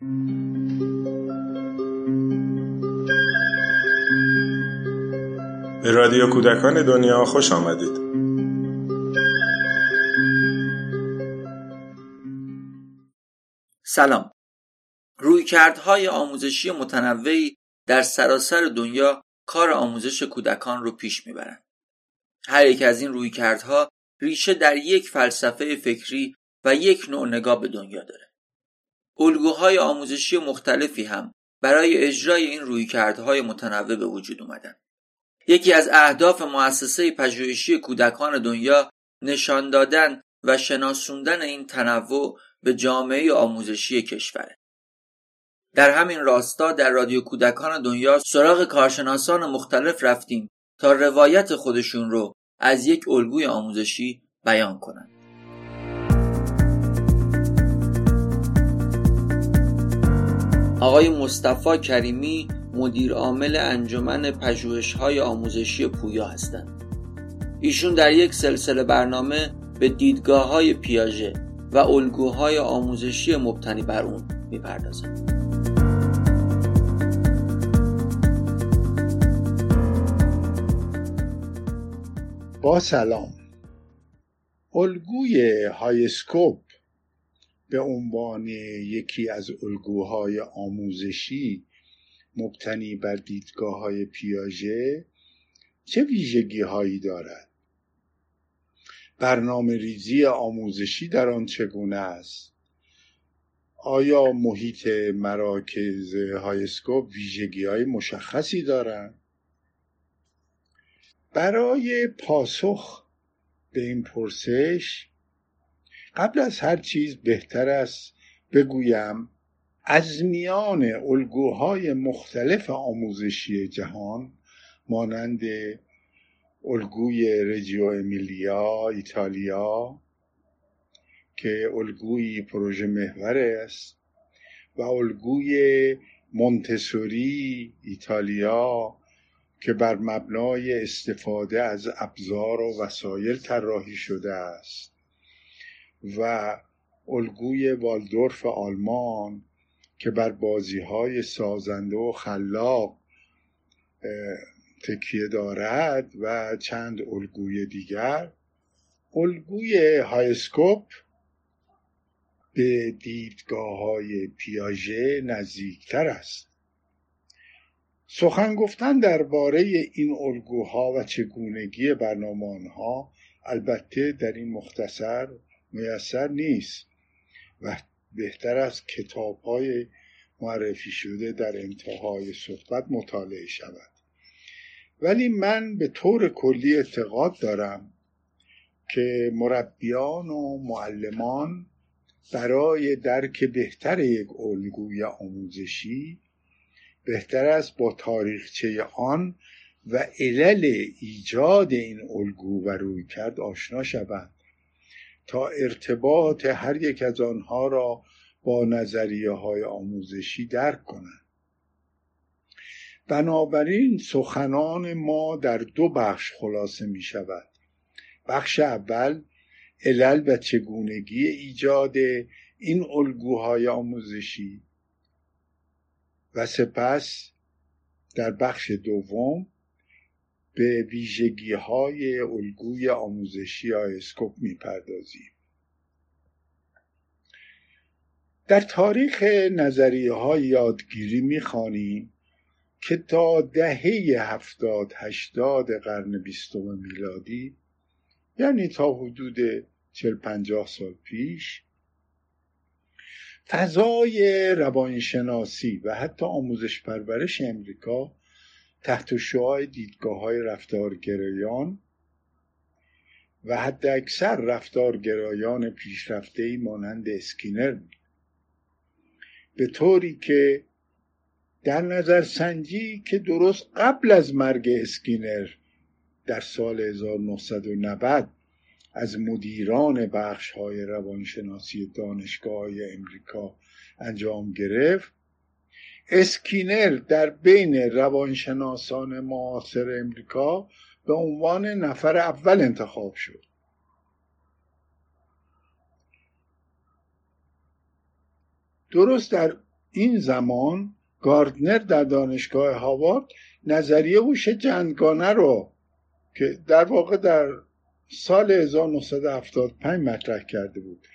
به رادیو کودکان دنیا خوش آمدید سلام رویکردهای آموزشی متنوعی در سراسر دنیا کار آموزش کودکان رو پیش می‌برند. هر یک از این رویکردها ریشه در یک فلسفه فکری و یک نوع نگاه به دنیا داره. الگوهای آموزشی مختلفی هم برای اجرای این رویکردهای متنوع به وجود اومدن. یکی از اهداف مؤسسه پژوهشی کودکان دنیا نشان دادن و شناسوندن این تنوع به جامعه آموزشی کشوره. در همین راستا در رادیو کودکان دنیا سراغ کارشناسان مختلف رفتیم تا روایت خودشون رو از یک الگوی آموزشی بیان کنند. آقای مصطفی کریمی مدیر عامل انجمن پژوهش‌های آموزشی پویا هستند. ایشون در یک سلسله برنامه به دیدگاه های پیاژه و الگوهای آموزشی مبتنی بر اون می‌پردازند. با سلام الگوی HighScope به عنوان یکی از الگوهای آموزشی مبتنی بر دیدگاه های پیاژه چه ویژگی هایی دارد؟ برنامه ریزی آموزشی در آن چگونه است؟ آیا محیط مراکز HighScope ویژگی های مشخصی دارند؟ برای پاسخ به این پرسش قبل از هر چیز بهتر است بگویم از میان الگوهای مختلف آموزشی جهان مانند الگوی رجیو امیلیا ایتالیا که الگوی پروژه محور است و الگوی مونتسوری ایتالیا که بر مبنای استفاده از ابزار و وسایل طراحی شده است. و الگوی والدورف آلمان که بر بازی های سازنده و خلاق تکیه دارد و چند الگوی دیگر. الگوی هایسکوپ به دیدگاه های پیاژه نزدیکتر است. سخن گفتن درباره این الگوها و چگونگی برنامه آنها البته در این مختصر میسر نیست و بهتر از کتاب های معرفی شده در انتهای صحبت مطالعه شود. ولی من به طور کلی اعتقاد دارم که مربیان و معلمان برای درک بهتر یک الگوی آموزشی بهتر است با تاریخچه آن و علل ایجاد این الگو و روی کرد آشنا شوند. تا ارتباط هر یک از آنها را با نظریه های آموزشی درک کنند. بنابراین سخنان ما در دو بخش خلاصه می شود. بخش اول علل و چگونگی ایجاد این الگوهای آموزشی و سپس در بخش دوم به ویژگی های الگوی آموزشی آیسکوپ می‌پردازیم. در تاریخ نظریه های یادگیری می‌خوانیم که تا دهه هفتاد هشتاد قرن بیستم میلادی یعنی تا حدود چل پنجاه سال پیش فضای روانشناسی و حتی آموزش پرورش امریکا تحت‌الشعاع دیدگاه های رفتارگرایان و حد اکثر رفتارگرایان پیشرفته مانند اسکینر به طوری که در نظر سنجی که درست قبل از مرگ اسکینر در سال 1990 از مدیران بخش های روانشناسی دانشگاه امریکا انجام گرفت اسکینر در بین روانشناسان معاصر امریکا به عنوان نفر اول انتخاب شد. درست در این زمان گاردنر در دانشگاه هاوارد نظریه هوش جنگانه رو که در واقع در سال 1975 مطرح کرده بود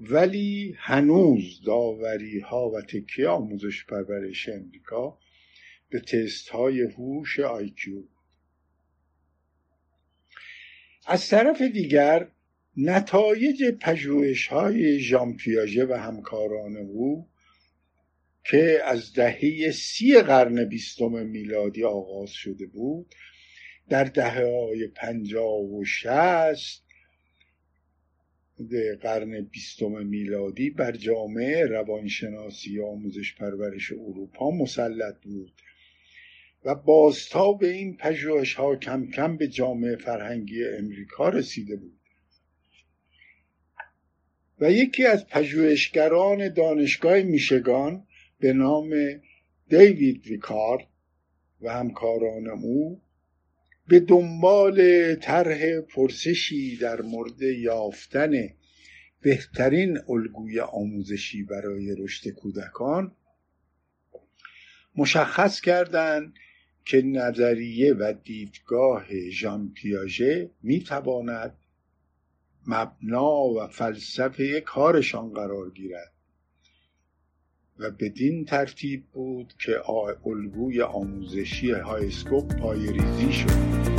ولی هنوز داوری ها و تکیه آموزش پرورش امریکا به تست های هوش آیکیو از طرف دیگر نتایج پژوهش های ژان پیاژه و همکاران او که از دهه سی قرن بیستم میلادی آغاز شده بود در دهه های پنجاه و شست قرن بیستم میلادی بر جامعه روانشناسی و آموزش پرورش اروپا مسلط بود و بازتاب این پژوهش ها کم کم به جامعه فرهنگی امریکا رسیده بود. و یکی از پژوهشگران دانشگاه میشگان به نام دیوید ریکارد و همکاران او به دنبال طرح پرسشی در مورد یافتن بهترین الگوی آموزشی برای رشد کودکان مشخص کردند که نظریه و دیدگاه ژان پیاژه می تواند مبنا و فلسفه کارشان قرار گیرد. و بدین ترتیب بود که الگوی آموزشی هایسکوپ پای ریزی شد.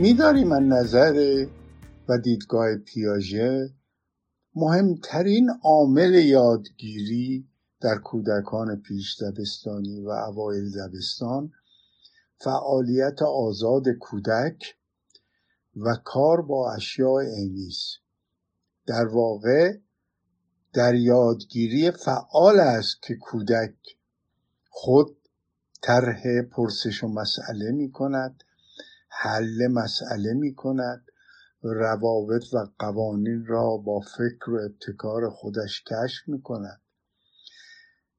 میداریم من نظر و دیدگاه پیاژه؟ مهمترین عامل یادگیری در کودکان پیش دبستانی و اوایل دبستان فعالیت آزاد کودک و کار با اشیاء عینی در واقع در یادگیری فعال است که کودک خود طرح پرسش و مسئله می کند حل مسئله می کند روابط و قوانین را با فکر و ابتکار خودش کشف می کند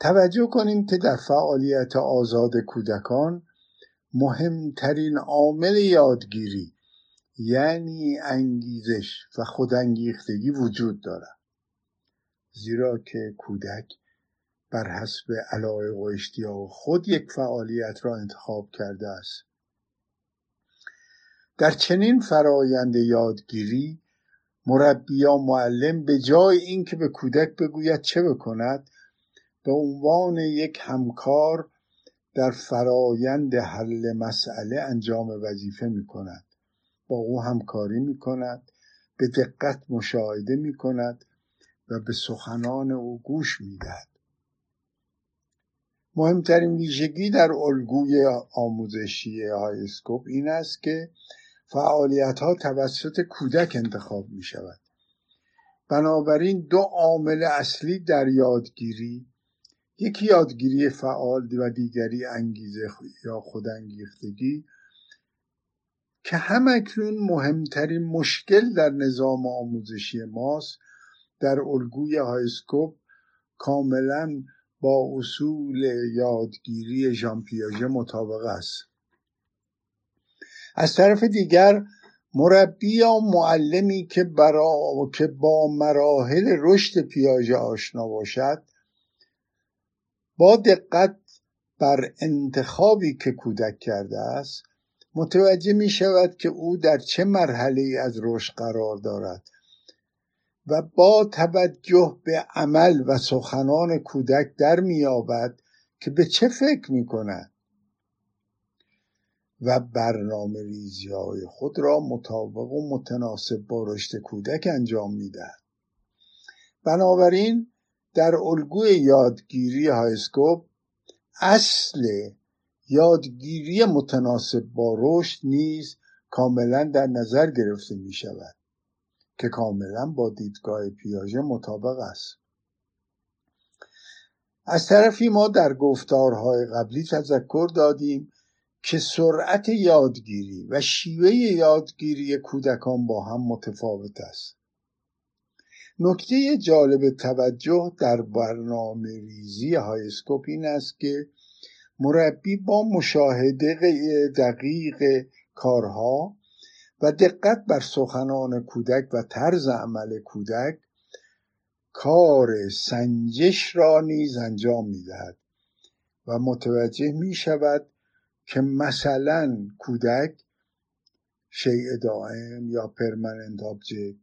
توجه کنیم که در فعالیت آزاد کودکان مهمترین عامل یادگیری یعنی انگیزش و خودانگیختگی وجود دارد. زیرا که کودک بر حسب علایق و اشتیاق خود یک فعالیت را انتخاب کرده است. در چنین فرایند یادگیری مربی یا معلم به جای اینکه به کودک بگوید چه بکند به عنوان یک همکار در فرایند حل مسئله انجام وظیفه می کند با او همکاری می کند به دقت مشاهده می کند و به سخنان او گوش می دهد. مهمترین ویژگی در الگوی آموزشی هایسکوپ این است که فعالیت ها توسط کودک انتخاب می شود بنابراین دو عامل اصلی در یادگیری یکی یادگیری فعال و دیگری انگیزه یا خودانگیختگی که همکنون مهمترین مشکل در نظام آموزشی ماست. در الگوی هایسکوپ کاملا با اصول یادگیری ژان مطابق است. از طرف دیگر مربی یا معلمی که, برا... که با مراحل رشد پیاژه آشنا باشد با دقت بر انتخابی که کودک کرده است متوجه می شود که او در چه مرحله از رشد قرار دارد و با توجه به عمل و سخنان کودک در میابد که به چه فکر می کند. و برنامه ریزی های خود را مطابق و متناسب با رشد کودک انجام می‌دهد. بنابراین در الگوی یادگیری هایسکوپ اصل یادگیری متناسب با رشد نیز کاملا در نظر گرفته می شود که کاملا با دیدگاه پیاژه مطابق است. از طرفی ما در گفتارهای قبلی تذکر دادیم که سرعت یادگیری و شیوه یادگیری کودکان با هم متفاوت است. نکته جالب توجه در برنامه ریزی هایسکوپ این است که مربی با مشاهده دقیق کارها و دقت بر سخنان کودک و طرز عمل کودک کار سنجش را نیز انجام می دهد و متوجه می شود که مثلا کودک شیء دائم یا پرمننت آبجکت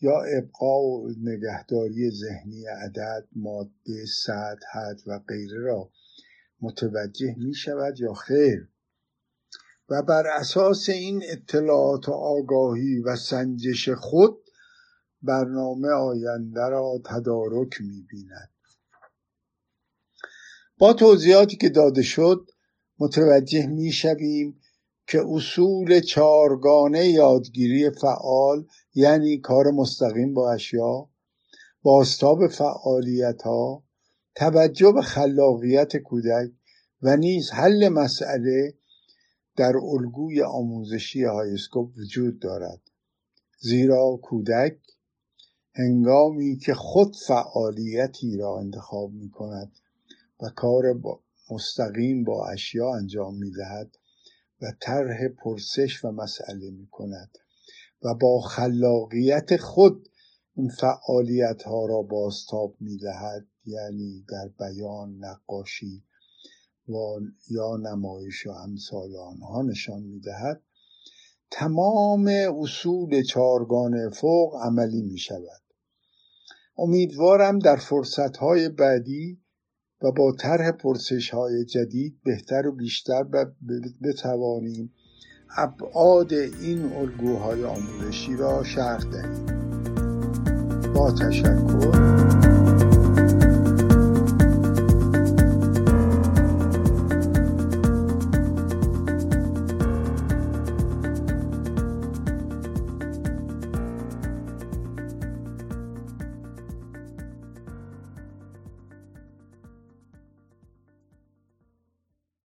یا ابقا و نگهداری ذهنی عدد ماده سطح حد و غیره را متوجه می شود یا خیر. و بر اساس این اطلاعات و آگاهی و سنجش خود برنامه آینده را تدارک می بیند با توضیحاتی که داده شد متوجه می شویم که اصول چارگانه یادگیری فعال یعنی کار مستقیم با اشیا باستاب فعالیت ها توجه به خلاقیت کودک و نیز حل مسئله در الگوی آموزشی هایسکوپ وجود دارد. زیرا کودک هنگامی که خود فعالیتی را انتخاب می کند و کار با مستقیم با اشیا انجام می دهد و طرح پرسش و مسئله می کند و با خلاقیت خود این فعالیت ها را بازتاب می دهد یعنی در بیان نقاشی و یا نمایش و امثال آنها نشان می دهد تمام اصول چارگان فوق عملی می شود امیدوارم در فرصت های بعدی و با طرح پرسش های جدید بهتر و بیشتر بتوانیم ابعاد این الگوهای آموزشی را شرح دهیم. با تشکر.